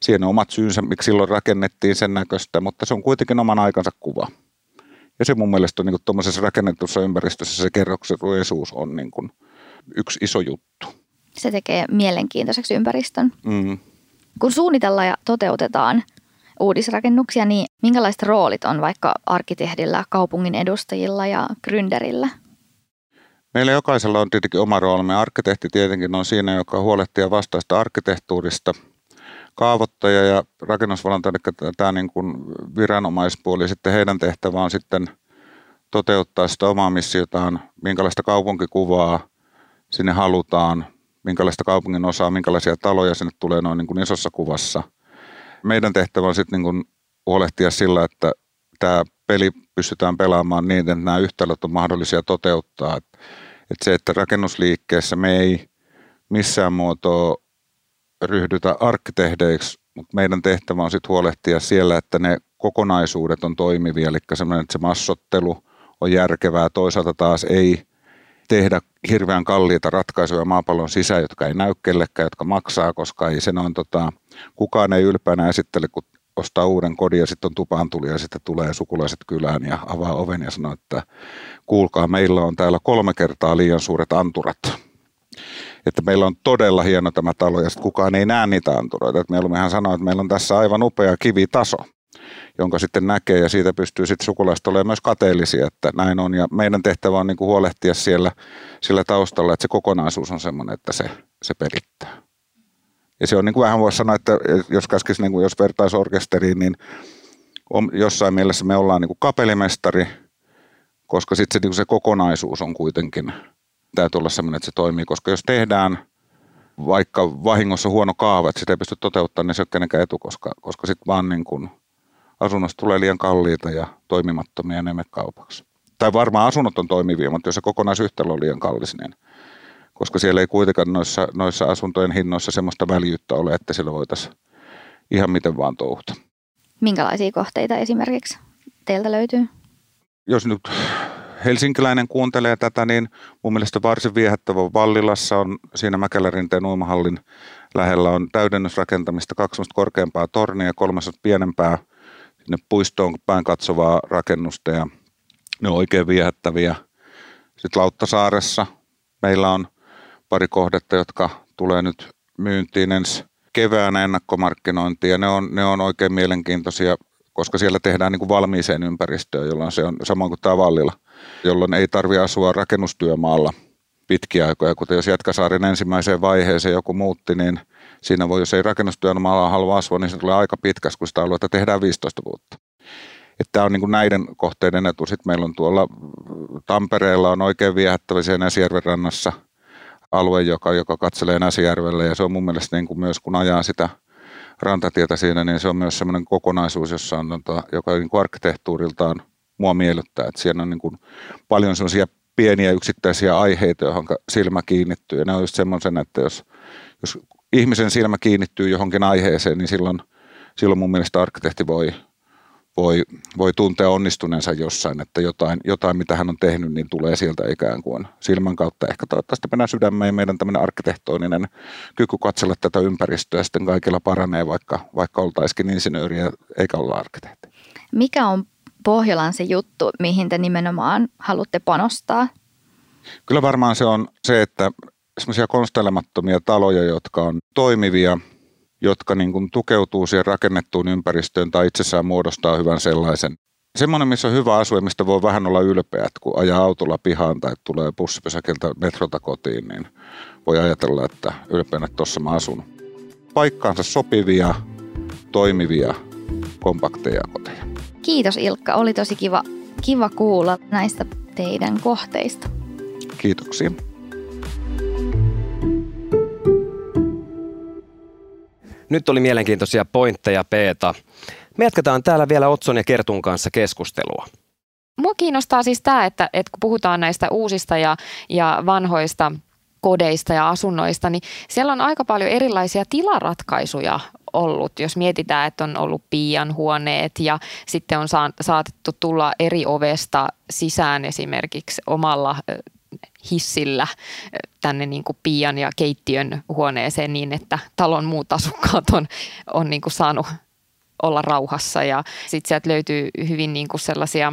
Siinä on omat syynsä, miksi silloin rakennettiin sen näköistä, mutta se on kuitenkin oman aikansa kuva. Ja se mun mielestä on niin tuommoisessa rakennetussa ympäristössä se kerroksuus on niin kuin yksi iso juttu. Se tekee mielenkiintoiseksi ympäristön. Mm. Kun suunnitellaan ja toteutetaan uudisrakennuksia, niin minkälaiset roolit on vaikka arkkitehdillä, kaupungin edustajilla ja gründerillä? Meillä jokaisella on tietenkin oma roolimme. Arkkitehti tietenkin on siinä, joka huolehtii vastaista arkkitehtuurista. Kaavoittaja ja rakennusvalanta, eli tämä niin kuin viranomaispuoli, sitten heidän tehtävä on sitten toteuttaa sitä omaa missiotaan, minkälaista kaupunkikuvaa sinne halutaan, minkälaista kaupungin osaa, minkälaisia taloja sinne tulee noin niin kuin isossa kuvassa. Meidän tehtävä on sitten niin kuin huolehtia sillä, että tämä peli pystytään pelaamaan niin, että nämä yhtälöt on mahdollisia toteuttaa. Että se, että rakennusliikkeessä me ei missään muotoa ryhdytä arkkitehdeiksi, mutta meidän tehtävä on sitten huolehtia siellä, että ne kokonaisuudet on toimivia, eli semmoinen, että se massottelu on järkevää, toisaalta taas ei tehdä hirveän kalliita ratkaisuja maapallon sisään, jotka ei näy kellekään, jotka maksaa, koska ei sen on, tota, kukaan ei ylpeänä esittele, kun ostaa uuden kodin ja sitten on tupaan tuli ja sitten tulee sukulaiset kylään ja avaa oven ja sanoo, että kuulkaa, meillä on täällä kolme kertaa liian suuret anturat. Että meillä on todella hieno tämä talo ja sitten kukaan ei näe niitä anturoita. Että mieluummin sanoo, että meillä on tässä aivan upea kivitaso jonka sitten näkee ja siitä pystyy sitten sukulaiset olemaan myös kateellisia, että näin on. Ja meidän tehtävä on niin kuin huolehtia siellä, sillä taustalla, että se kokonaisuus on sellainen, että se, se pelittää. Ja se on niin kuin vähän voisi sanoa, että jos käskis, niin kuin jos vertaisi orkesteriin, niin on, jossain mielessä me ollaan niin kuin kapelimestari, koska sitten se, niin se kokonaisuus on kuitenkin, täytyy olla sellainen, että se toimii, koska jos tehdään vaikka vahingossa huono kaava, että sitä ei pysty toteuttamaan, niin se ei ole kenenkään etu, koska, koska sitten vaan niin kuin asunnosta tulee liian kalliita ja toimimattomia ja ne kaupaksi. Tai varmaan asunnot on toimivia, mutta jos se kokonaisyhtälö on liian kallis, niin koska siellä ei kuitenkaan noissa, noissa asuntojen hinnoissa semmoista väljyyttä ole, että siellä voitaisiin ihan miten vaan touhuta. Minkälaisia kohteita esimerkiksi teiltä löytyy? Jos nyt helsinkiläinen kuuntelee tätä, niin mun mielestä varsin viehättävä Vallilassa on siinä Mäkelärinteen uimahallin lähellä on täydennysrakentamista, kaksi korkeampaa tornia ja kolmas pienempää sinne puistoon päin katsovaa rakennusta ja ne on oikein viehättäviä. Sitten Lauttasaaressa meillä on pari kohdetta, jotka tulee nyt myyntiin ensi keväänä ennakkomarkkinointiin ja ne on, ne on oikein mielenkiintoisia, koska siellä tehdään niin kuin valmiiseen ympäristöön, jolloin se on samoin kuin tämä Vallilla, jolloin ei tarvi asua rakennustyömaalla pitkiä aikoja, kuten jos Jätkäsaaren ensimmäiseen vaiheeseen joku muutti, niin siinä voi, jos ei rakennustyömaalla halua asua, niin se tulee aika pitkäs, kun sitä aluetta tehdään 15 vuotta. Tämä on niin näiden kohteiden etu. Sitten meillä on tuolla Tampereella on oikein viehättävä siellä Näsijärven rannassa alue, joka, joka katselee Näsijärvelle ja se on mun mielestä niin kuin myös kun ajaa sitä rantatietä siinä, niin se on myös semmoinen kokonaisuus, jossa on, tota, joka niin kuin arkkitehtuuriltaan mua miellyttää, että siellä on niin kuin paljon semmoisia pieniä yksittäisiä aiheita, johon silmä kiinnittyy. Ja ne on just semmoisen, että jos, jos ihmisen silmä kiinnittyy johonkin aiheeseen, niin silloin, silloin mun mielestä arkkitehti voi, voi, voi tuntea onnistuneensa jossain, että jotain, jotain, mitä hän on tehnyt, niin tulee sieltä ikään kuin silmän kautta. Ehkä toivottavasti mennään sydämeen ja meidän tämmöinen arkkitehtooninen kyky katsella tätä ympäristöä sitten kaikilla paranee, vaikka, vaikka oltaisikin insinööriä eikä olla arkkitehti. Mikä on Pohjolan se juttu, mihin te nimenomaan haluatte panostaa? Kyllä varmaan se on se, että semmoisia konstelemattomia taloja, jotka on toimivia, jotka niin kuin tukeutuu siihen rakennettuun ympäristöön tai itsessään muodostaa hyvän sellaisen. Semmoinen, missä on hyvä asua mistä voi vähän olla ylpeä, että kun ajaa autolla pihaan tai tulee bussipysäkiltä metrota kotiin, niin voi ajatella, että ylpeänä tuossa mä asun. Paikkaansa sopivia, toimivia, kompakteja koteja. Kiitos Ilkka, oli tosi kiva, kiva kuulla näistä teidän kohteista. Kiitoksia. Nyt oli mielenkiintoisia pointteja Peeta. Me jatketaan täällä vielä Otson ja Kertun kanssa keskustelua. Mua kiinnostaa siis tämä, että, että kun puhutaan näistä uusista ja, ja vanhoista kodeista ja asunnoista, niin siellä on aika paljon erilaisia tilaratkaisuja ollut. Jos mietitään, että on ollut piian huoneet ja sitten on saatettu tulla eri ovesta sisään esimerkiksi omalla hissillä tänne niin kuin piian ja keittiön huoneeseen niin, että talon muut asukkaat on, on niin kuin saanut olla rauhassa ja sitten sieltä löytyy hyvin niin kuin sellaisia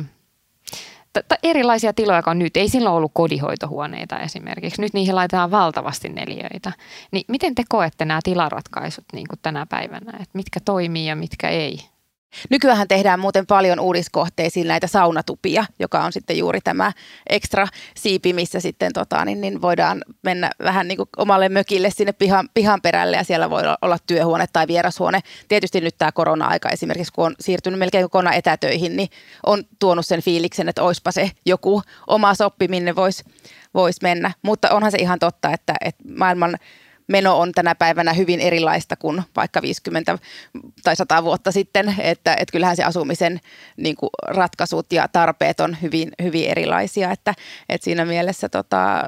erilaisia tiloja, on nyt. Ei silloin ollut kodihoitohuoneita esimerkiksi. Nyt niihin laitetaan valtavasti neliöitä. Niin miten te koette nämä tilaratkaisut niin kuin tänä päivänä? että mitkä toimii ja mitkä ei? Nykyään tehdään muuten paljon uudiskohteisiin näitä saunatupia, joka on sitten juuri tämä ekstra siipi, missä sitten tota, niin, niin voidaan mennä vähän niin kuin omalle mökille sinne pihan, pihan perälle ja siellä voi olla työhuone tai vierashuone. Tietysti nyt tämä korona-aika esimerkiksi, kun on siirtynyt melkein kokonaan etätöihin, niin on tuonut sen fiiliksen, että oispa se joku oma soppi, minne voisi vois mennä. Mutta onhan se ihan totta, että, että maailman meno on tänä päivänä hyvin erilaista kuin vaikka 50 tai 100 vuotta sitten, että, että kyllähän se asumisen niin kuin ratkaisut ja tarpeet on hyvin, hyvin erilaisia, että, että siinä mielessä tota,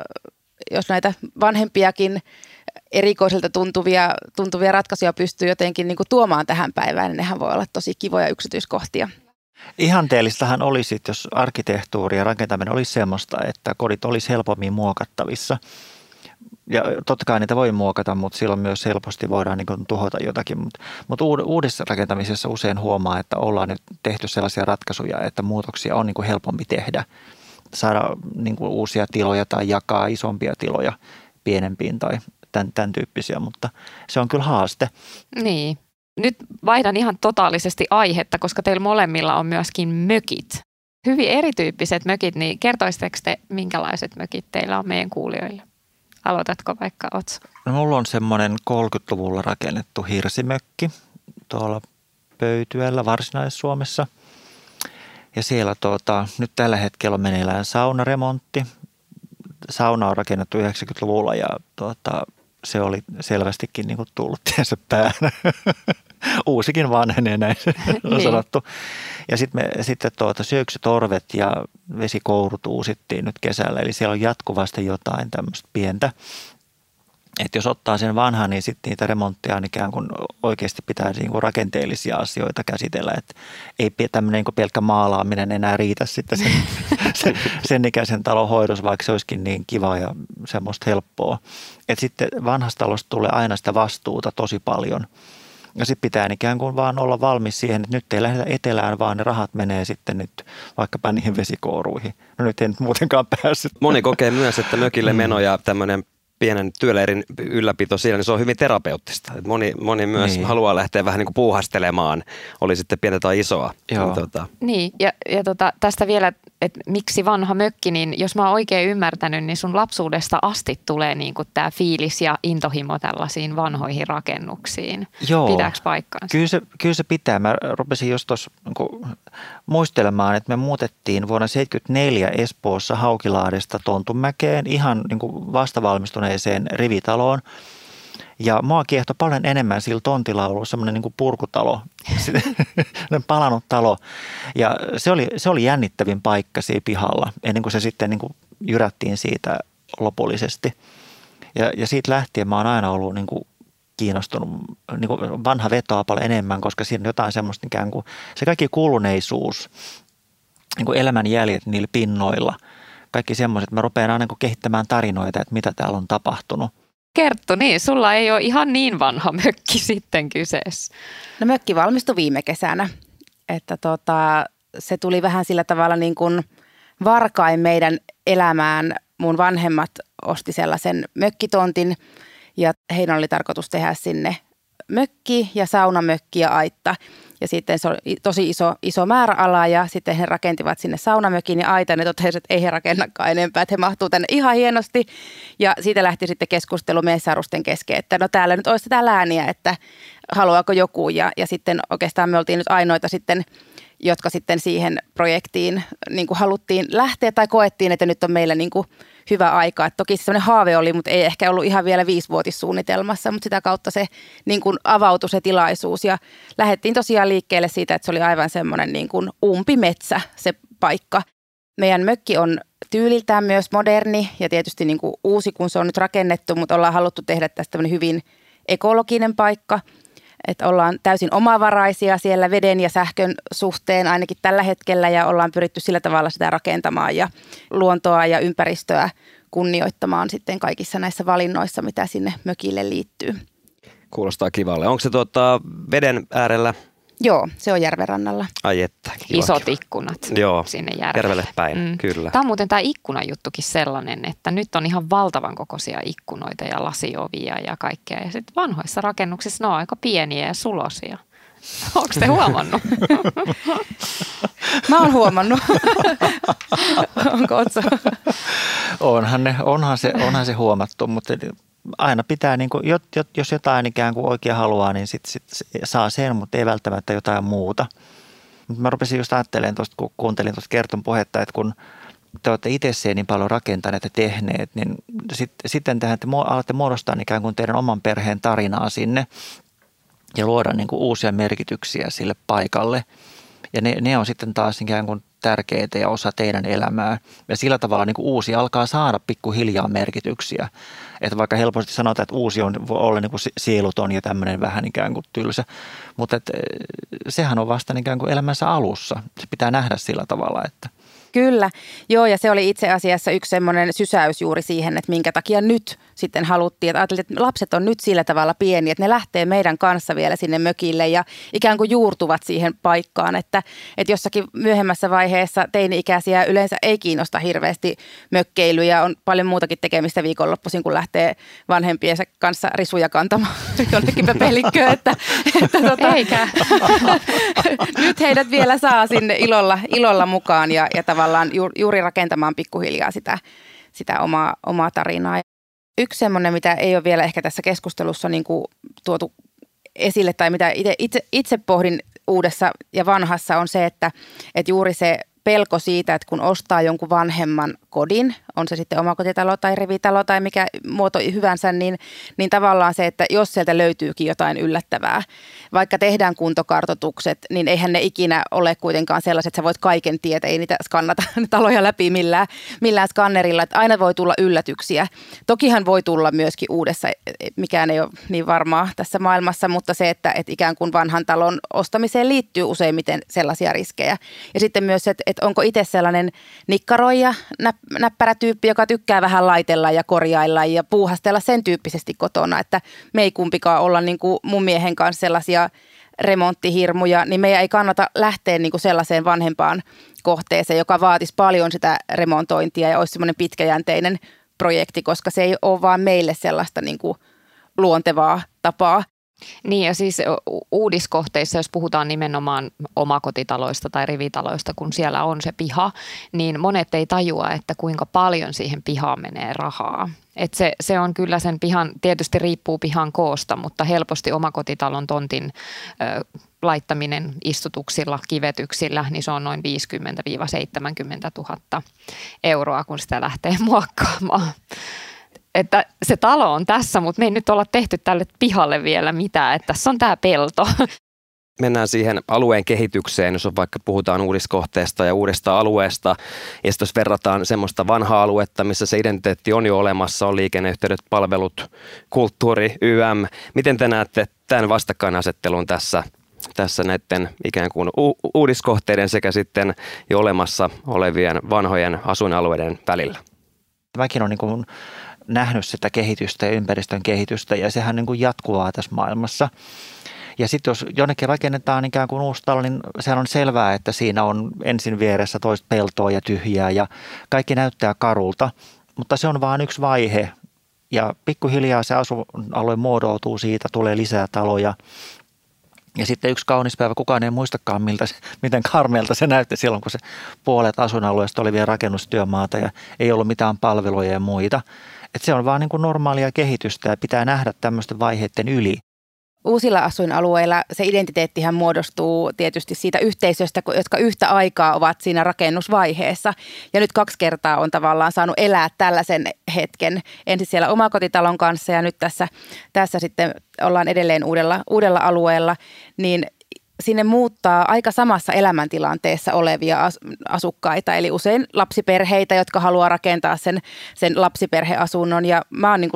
jos näitä vanhempiakin erikoisilta tuntuvia, tuntuvia ratkaisuja pystyy jotenkin niin kuin tuomaan tähän päivään, niin nehän voi olla tosi kivoja yksityiskohtia. Ihanteellistahan olisi, jos arkkitehtuuri ja rakentaminen olisi semmoista, että kodit olisi helpommin muokattavissa – ja totta kai niitä voi muokata, mutta silloin myös helposti voidaan niin tuhota jotakin. Mutta, mutta uudessa rakentamisessa usein huomaa, että ollaan nyt tehty sellaisia ratkaisuja, että muutoksia on niin helpompi tehdä. Saada niin uusia tiloja tai jakaa isompia tiloja pienempiin tai tämän, tämän tyyppisiä, mutta se on kyllä haaste. Niin. Nyt vaihdan ihan totaalisesti aihetta, koska teillä molemmilla on myöskin mökit. Hyvin erityyppiset mökit, niin kertoisitteko te, minkälaiset mökit teillä on meidän kuulijoille? Aloitatko vaikka Otso? No, mulla on semmoinen 30-luvulla rakennettu hirsimökki tuolla Pöytyällä Varsinais-Suomessa. Ja siellä tuota, nyt tällä hetkellä on meneillään saunaremontti. Sauna on rakennettu 90-luvulla ja tuota, se oli selvästikin niin kuin tullut tiensä päähän. Uusikin vanhenee näin on niin. sanottu. Ja sitten me sitten tuota, syöksytorvet ja vesikourut uusittiin nyt kesällä. Eli siellä on jatkuvasti jotain tämmöistä pientä. Että jos ottaa sen vanhan, niin sitten niitä remontteja on ikään kuin oikeasti pitää niin kuin rakenteellisia asioita käsitellä. Että ei tämmöinen niin pelkkä maalaaminen enää riitä sitten sen, sen, sen ikäisen talon hoidossa, vaikka se olisikin niin kiva ja semmoista helppoa. Että sitten vanhasta talosta tulee aina sitä vastuuta tosi paljon – ja sitten pitää ikään kuin vaan olla valmis siihen, että nyt ei lähdetä etelään, vaan ne rahat menee sitten nyt vaikkapa niihin vesikooruihin. No nyt ei nyt muutenkaan päässyt. Moni kokee myös, että mökille meno ja tämmöinen pienen työleirin ylläpito siellä, niin se on hyvin terapeuttista. Moni, moni myös niin. haluaa lähteä vähän niin kuin puuhastelemaan, oli sitten pientä tai isoa. Joo. Niin, tota. niin ja, ja tota, tästä vielä, että miksi vanha mökki, niin jos mä oon oikein ymmärtänyt, niin sun lapsuudesta asti tulee niin kuin tämä fiilis ja intohimo tällaisiin vanhoihin rakennuksiin. Joo. Pitääkö paikkaansa? Kyllä se, kyllä se pitää. Mä rupesin just tuossa niin muistelemaan, että me muutettiin vuonna 1974 Espoossa Haukilaadesta Tontunmäkeen ihan niin kuin vastavalmistuneet vanhentuneeseen rivitaloon. Ja mua kiehtoi paljon enemmän sillä tontilla ollut semmoinen niin purkutalo, palannut talo. Ja se oli, se oli jännittävin paikka siinä pihalla, ennen kuin se sitten niin kuin jyrättiin siitä lopullisesti. Ja, ja siitä lähtien mä oon aina ollut niin kuin kiinnostunut, niin kuin vanha vetoa paljon enemmän, koska siinä on jotain semmoista ikään kuin se kaikki kuluneisuus, niin kuin elämän jäljet niillä pinnoilla, kaikki semmoiset, mä rupean aina kehittämään tarinoita, että mitä täällä on tapahtunut. Kerttu, niin sulla ei ole ihan niin vanha mökki sitten kyseessä. No mökki valmistui viime kesänä, että tota, se tuli vähän sillä tavalla niin kuin varkain meidän elämään. Mun vanhemmat osti sellaisen mökkitontin ja heidän oli tarkoitus tehdä sinne mökki ja saunamökki ja aitta. Ja sitten se oli tosi iso, iso määrä alaa ja sitten he rakentivat sinne saunamökin ja aitan ja totesivat, että ei he rakennakaan enempää, että he mahtuu tänne ihan hienosti. Ja siitä lähti sitten keskustelu meidän kesken, että no täällä nyt olisi tätä lääniä, että haluaako joku. Ja, ja sitten oikeastaan me oltiin nyt ainoita sitten jotka sitten siihen projektiin niin kuin haluttiin lähteä tai koettiin, että nyt on meillä niin kuin hyvä aika. Et toki se haave oli, mutta ei ehkä ollut ihan vielä viisivuotissuunnitelmassa, mutta sitä kautta se niin kuin avautui se tilaisuus ja lähdettiin tosiaan liikkeelle siitä, että se oli aivan semmoinen niin kuin umpimetsä se paikka. Meidän mökki on tyyliltään myös moderni ja tietysti niin kuin uusi, kun se on nyt rakennettu, mutta ollaan haluttu tehdä tästä hyvin ekologinen paikka – että ollaan täysin omavaraisia siellä veden ja sähkön suhteen ainakin tällä hetkellä ja ollaan pyritty sillä tavalla sitä rakentamaan ja luontoa ja ympäristöä kunnioittamaan sitten kaikissa näissä valinnoissa, mitä sinne mökille liittyy. Kuulostaa kivalle. Onko se tuota, veden äärellä Joo, se on järvenrannalla. Ai että, kiva, Isot kiva. ikkunat Joo, sinne järvelle. järvelle päin, mm. kyllä. Tämä on muuten tämä ikkunajuttukin sellainen, että nyt on ihan valtavan kokoisia ikkunoita ja lasiovia ja kaikkea. Ja sitten vanhoissa rakennuksissa ne on aika pieniä ja sulosia. Onko te huomannut? Mä oon huomannut. Onko Otso? Onhan, ne, onhan, se, onhan se huomattu, mutta aina pitää, niin kuin, jos jotain ikään kuin oikein haluaa, niin sit, sit saa sen, mutta ei välttämättä jotain muuta. Mä rupesin just ajattelemaan tuosta, kun kuuntelin tuosta Kertun puhetta, että kun te olette itse niin paljon rakentaneet ja tehneet, niin sit, sitten tähän te alatte muodostaa ikään kuin teidän oman perheen tarinaa sinne ja luoda niin kuin uusia merkityksiä sille paikalle. Ja ne, ne on sitten taas ikään kuin tärkeitä ja osa teidän elämää. Ja sillä tavalla niin kuin uusi alkaa saada pikkuhiljaa merkityksiä. Että vaikka helposti sanotaan, että uusi on, voi olla niin kuin sieluton ja tämmöinen vähän ikään kuin tylsä, mutta että, eh, sehän on vasta ikään kuin elämänsä alussa. Se pitää nähdä sillä tavalla, että – Kyllä, joo ja se oli itse asiassa yksi semmoinen sysäys juuri siihen, että minkä takia nyt sitten haluttiin, että ajattelin, että lapset on nyt sillä tavalla pieni, että ne lähtee meidän kanssa vielä sinne mökille ja ikään kuin juurtuvat siihen paikkaan, että, että jossakin myöhemmässä vaiheessa teini-ikäisiä yleensä ei kiinnosta hirveästi mökkeily ja on paljon muutakin tekemistä viikonloppuisin, kun lähtee vanhempiensa kanssa risuja kantamaan jonnekin pelikköön, että, että tota, Eikä. nyt heidät vielä saa sinne ilolla, ilolla mukaan ja, ja tavallaan juuri rakentamaan pikkuhiljaa sitä, sitä omaa, omaa tarinaa. Yksi semmoinen, mitä ei ole vielä ehkä tässä keskustelussa niin kuin tuotu esille tai mitä itse, itse, itse pohdin uudessa ja vanhassa on se, että, että juuri se pelko siitä, että kun ostaa jonkun vanhemman kodin, on se sitten omakotitalo tai rivitalo tai mikä muoto hyvänsä, niin, niin tavallaan se, että jos sieltä löytyykin jotain yllättävää, vaikka tehdään kuntokartotukset, niin eihän ne ikinä ole kuitenkaan sellaiset, että sä voit kaiken tietää, ei niitä skannata taloja läpi millään, millään skannerilla, että aina voi tulla yllätyksiä. Tokihan voi tulla myöskin uudessa, mikään ei ole niin varmaa tässä maailmassa, mutta se, että, että ikään kuin vanhan talon ostamiseen liittyy useimmiten sellaisia riskejä. Ja sitten myös, että, että onko itse sellainen nikkaroija, tyyppi, joka tykkää vähän laitella ja korjailla ja puuhastella sen tyyppisesti kotona, että me ei kumpikaan olla niin kuin mun miehen kanssa sellaisia remonttihirmuja, niin meidän ei kannata lähteä niin kuin sellaiseen vanhempaan kohteeseen, joka vaatisi paljon sitä remontointia ja olisi semmoinen pitkäjänteinen projekti, koska se ei ole vaan meille sellaista niin kuin luontevaa tapaa. Niin ja siis uudiskohteissa, jos puhutaan nimenomaan omakotitaloista tai rivitaloista, kun siellä on se piha, niin monet ei tajua, että kuinka paljon siihen pihaan menee rahaa. Et se, se on kyllä sen pihan, tietysti riippuu pihan koosta, mutta helposti omakotitalon tontin ö, laittaminen istutuksilla, kivetyksillä, niin se on noin 50-70 000 euroa, kun sitä lähtee muokkaamaan. Että se talo on tässä, mutta me ei nyt olla tehty tälle pihalle vielä mitään, että tässä on tämä pelto. mennään siihen alueen kehitykseen, jos on vaikka puhutaan uudiskohteesta ja uudesta alueesta, ja jos verrataan semmoista vanhaa aluetta, missä se identiteetti on jo olemassa, on liikenneyhteydet, palvelut, kulttuuri, YM. Miten te näette tämän vastakkainasettelun tässä, tässä näiden ikään kuin u- uudiskohteiden sekä sitten jo olemassa olevien vanhojen asuinalueiden välillä? Mäkin on niin kuin nähnyt sitä kehitystä ja ympäristön kehitystä ja sehän niin kuin jatkuvaa tässä maailmassa. Ja sitten jos jonnekin rakennetaan ikään kuin uusi talo, niin sehän on selvää, että siinä on ensin vieressä toista peltoa ja tyhjää ja kaikki näyttää karulta, mutta se on vain yksi vaihe. Ja pikkuhiljaa se asuinalue muodoutuu siitä, tulee lisää taloja. Ja sitten yksi kaunis päivä, kukaan ei muistakaan, miltä miten karmeelta se näytti silloin, kun se puolet asuinalueesta oli vielä rakennustyömaata ja ei ollut mitään palveluja ja muita. Et se on vaan niin kuin normaalia kehitystä ja pitää nähdä tämmöisten vaiheiden yli. Uusilla asuinalueilla se identiteettihän muodostuu tietysti siitä yhteisöstä, jotka yhtä aikaa ovat siinä rakennusvaiheessa. Ja nyt kaksi kertaa on tavallaan saanut elää tällaisen hetken. Ensin siellä omakotitalon kanssa ja nyt tässä, tässä sitten ollaan edelleen uudella, uudella alueella. Niin sinne muuttaa aika samassa elämäntilanteessa olevia asukkaita, eli usein lapsiperheitä, jotka haluaa rakentaa sen, sen lapsiperheasunnon. Ja mä oon niin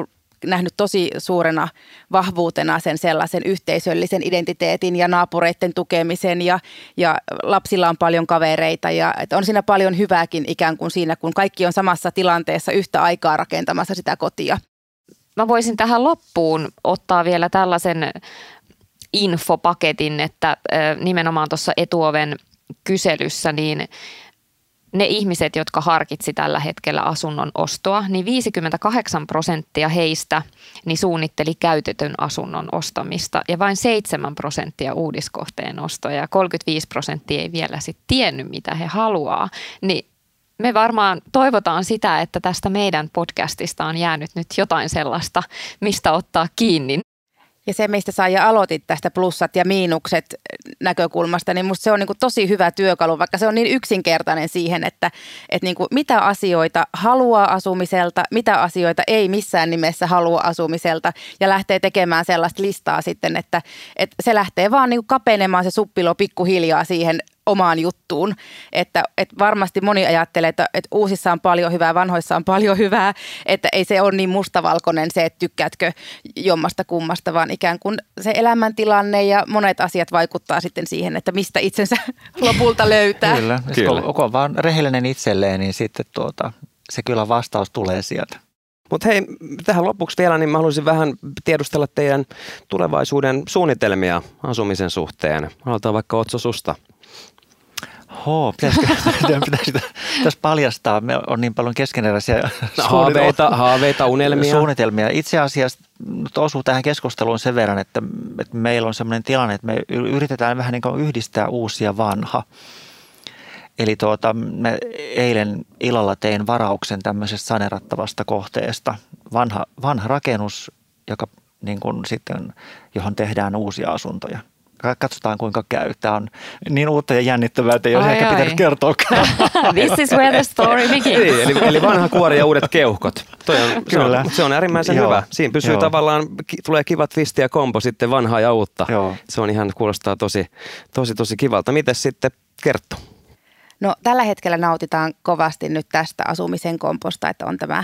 nähnyt tosi suurena vahvuutena sen sellaisen yhteisöllisen identiteetin ja naapureiden tukemisen ja, ja lapsilla on paljon kavereita ja on siinä paljon hyvääkin ikään kuin siinä, kun kaikki on samassa tilanteessa yhtä aikaa rakentamassa sitä kotia. Mä voisin tähän loppuun ottaa vielä tällaisen infopaketin, että nimenomaan tuossa etuoven kyselyssä, niin ne ihmiset, jotka harkitsi tällä hetkellä asunnon ostoa, niin 58 prosenttia heistä niin suunnitteli käytetyn asunnon ostamista ja vain 7 prosenttia uudiskohteen ostoja ja 35 prosenttia ei vielä sitten tiennyt, mitä he haluaa. Niin me varmaan toivotaan sitä, että tästä meidän podcastista on jäänyt nyt jotain sellaista, mistä ottaa kiinni. Ja se, mistä sä ja aloitit tästä plussat ja miinukset näkökulmasta, niin musta se on niin kuin tosi hyvä työkalu, vaikka se on niin yksinkertainen siihen, että, että niin kuin mitä asioita haluaa asumiselta, mitä asioita ei missään nimessä halua asumiselta ja lähtee tekemään sellaista listaa sitten, että, että se lähtee vaan niin kuin kapenemaan se suppilo pikkuhiljaa siihen omaan juttuun. Että, että varmasti moni ajattelee, että, että uusissa on paljon hyvää, vanhoissa on paljon hyvää, että ei se ole niin mustavalkoinen se, että tykkäätkö jommasta kummasta, vaan ikään kuin se elämäntilanne ja monet asiat vaikuttaa sitten siihen, että mistä itsensä lopulta löytää. Kyllä, kyllä. Kun on vaan rehellinen itselleen, niin sitten tuota, se kyllä vastaus tulee sieltä. Mutta hei, tähän lopuksi vielä, niin mä haluaisin vähän tiedustella teidän tulevaisuuden suunnitelmia asumisen suhteen. Aloitetaan vaikka Otso susta. Hoo, pitäisikö, pitäisi tässä paljastaa? Me on niin paljon keskeneräisiä haaveita, haaveita, unelmia. Suunnitelmia. Itse asiassa nyt osuu tähän keskusteluun sen verran, että, että meillä on sellainen tilanne, että me yritetään vähän niin kuin yhdistää uusia vanha. Eli tuota, me eilen illalla tein varauksen tämmöisestä sanerattavasta kohteesta. Vanha, vanha rakennus, joka niin kuin sitten, johon tehdään uusia asuntoja – katsotaan kuinka käy. Tämä on niin uutta ja jännittävää, että ei ole ehkä pitänyt kertoa. This is where the story begins. Niin, eli, eli vanha kuori ja uudet keuhkot. Toi on, Kyllä. Se on, se on äärimmäisen Joo. hyvä. Siinä pysyy Joo. tavallaan, tulee kivat twisti ja kompo sitten vanhaa ja uutta. Joo. Se on ihan, kuulostaa tosi, tosi, tosi kivalta. Miten sitten Kerttu? No tällä hetkellä nautitaan kovasti nyt tästä asumisen komposta, että on tämä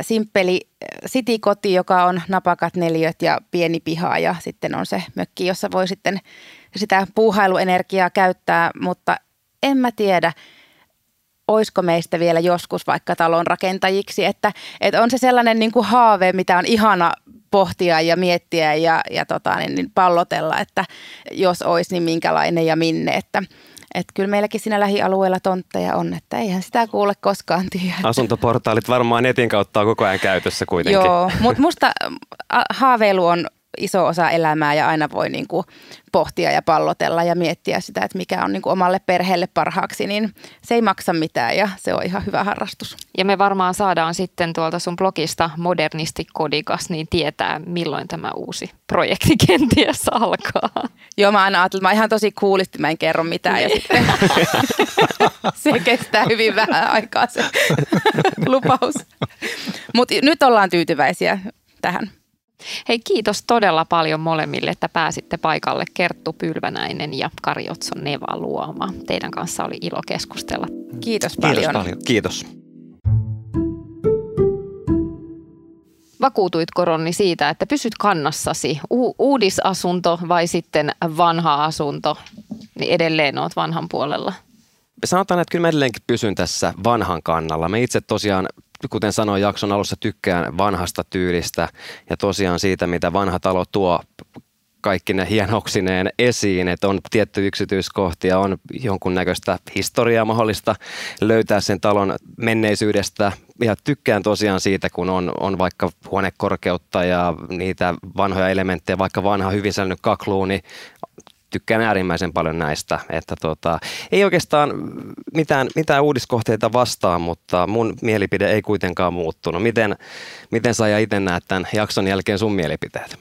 simppeli sitikoti, joka on napakat neliöt ja pieni piha ja sitten on se mökki, jossa voi sitten sitä puuhailuenergiaa käyttää, mutta en mä tiedä, oisko meistä vielä joskus vaikka talon rakentajiksi, että, että on se sellainen niin kuin haave, mitä on ihana pohtia ja miettiä ja, ja tota, niin, niin pallotella, että jos olisi, niin minkälainen ja minne, että – että kyllä meilläkin siinä lähialueella tontteja on, että eihän sitä kuule koskaan tiedä. Asuntoportaalit varmaan netin kautta on koko ajan käytössä kuitenkin. Joo, mutta musta haaveilu on iso osa elämää ja aina voi niin kuin pohtia ja pallotella ja miettiä sitä, että mikä on niin kuin omalle perheelle parhaaksi, niin se ei maksa mitään ja se on ihan hyvä harrastus. Ja me varmaan saadaan sitten tuolta sun blogista Modernisti Kodikas, niin tietää milloin tämä uusi projekti kenties alkaa. Joo, mä aina ajattelin, mä ihan tosi kuulisti, mä en kerro mitään ja niin. sitten se kestää hyvin vähän aikaa se lupaus. Mutta nyt ollaan tyytyväisiä tähän. Hei kiitos todella paljon molemmille, että pääsitte paikalle Kerttu Pylvänäinen ja Kari Otson Neva Luoma. Teidän kanssa oli ilo keskustella. Kiitos paljon. Kiitos paljon. Kiitos. Vakuutuitko Ronni siitä, että pysyt kannassasi? U- uudisasunto vai sitten vanha asunto? Niin edelleen oot vanhan puolella. Sanotaan, että kyllä mä edelleenkin pysyn tässä vanhan kannalla. Me itse tosiaan kuten sanoin jakson alussa, tykkään vanhasta tyylistä ja tosiaan siitä, mitä vanha talo tuo kaikki ne hienoksineen esiin, että on tietty yksityiskohtia, on jonkunnäköistä historiaa mahdollista löytää sen talon menneisyydestä. Ja tykkään tosiaan siitä, kun on, on vaikka huonekorkeutta ja niitä vanhoja elementtejä, vaikka vanha hyvin kakluuni, tykkään äärimmäisen paljon näistä. Että tota, ei oikeastaan mitään, mitään uudiskohteita vastaan, mutta mun mielipide ei kuitenkaan muuttunut. Miten, miten sä itse näet tämän jakson jälkeen sun mielipiteet?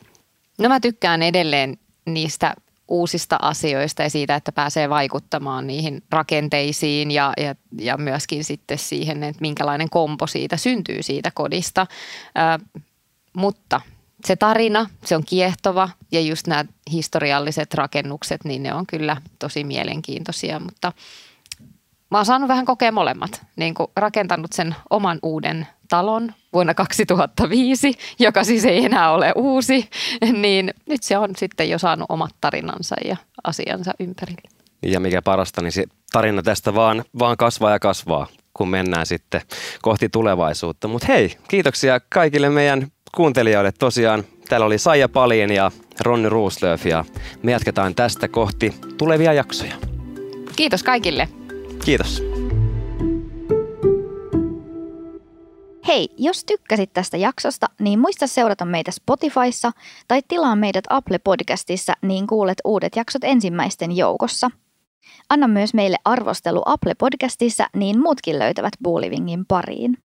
No mä tykkään edelleen niistä uusista asioista ja siitä, että pääsee vaikuttamaan niihin rakenteisiin ja, ja, ja myöskin sitten siihen, että minkälainen kompo siitä syntyy siitä kodista. Ö, mutta se tarina, se on kiehtova ja just nämä historialliset rakennukset, niin ne on kyllä tosi mielenkiintoisia, mutta mä oon saanut vähän kokea molemmat. Niin kuin rakentanut sen oman uuden talon vuonna 2005, joka siis ei enää ole uusi, niin nyt se on sitten jo saanut omat tarinansa ja asiansa ympärille. Ja mikä parasta, niin se tarina tästä vaan, vaan kasvaa ja kasvaa, kun mennään sitten kohti tulevaisuutta. Mutta hei, kiitoksia kaikille meidän kuuntelijoille tosiaan. Täällä oli Saija Palin ja Ronni Ruuslöf ja me jatketaan tästä kohti tulevia jaksoja. Kiitos kaikille. Kiitos. Hei, jos tykkäsit tästä jaksosta, niin muista seurata meitä Spotifyssa tai tilaa meidät Apple Podcastissa, niin kuulet uudet jaksot ensimmäisten joukossa. Anna myös meille arvostelu Apple Podcastissa, niin muutkin löytävät Buulivingin pariin.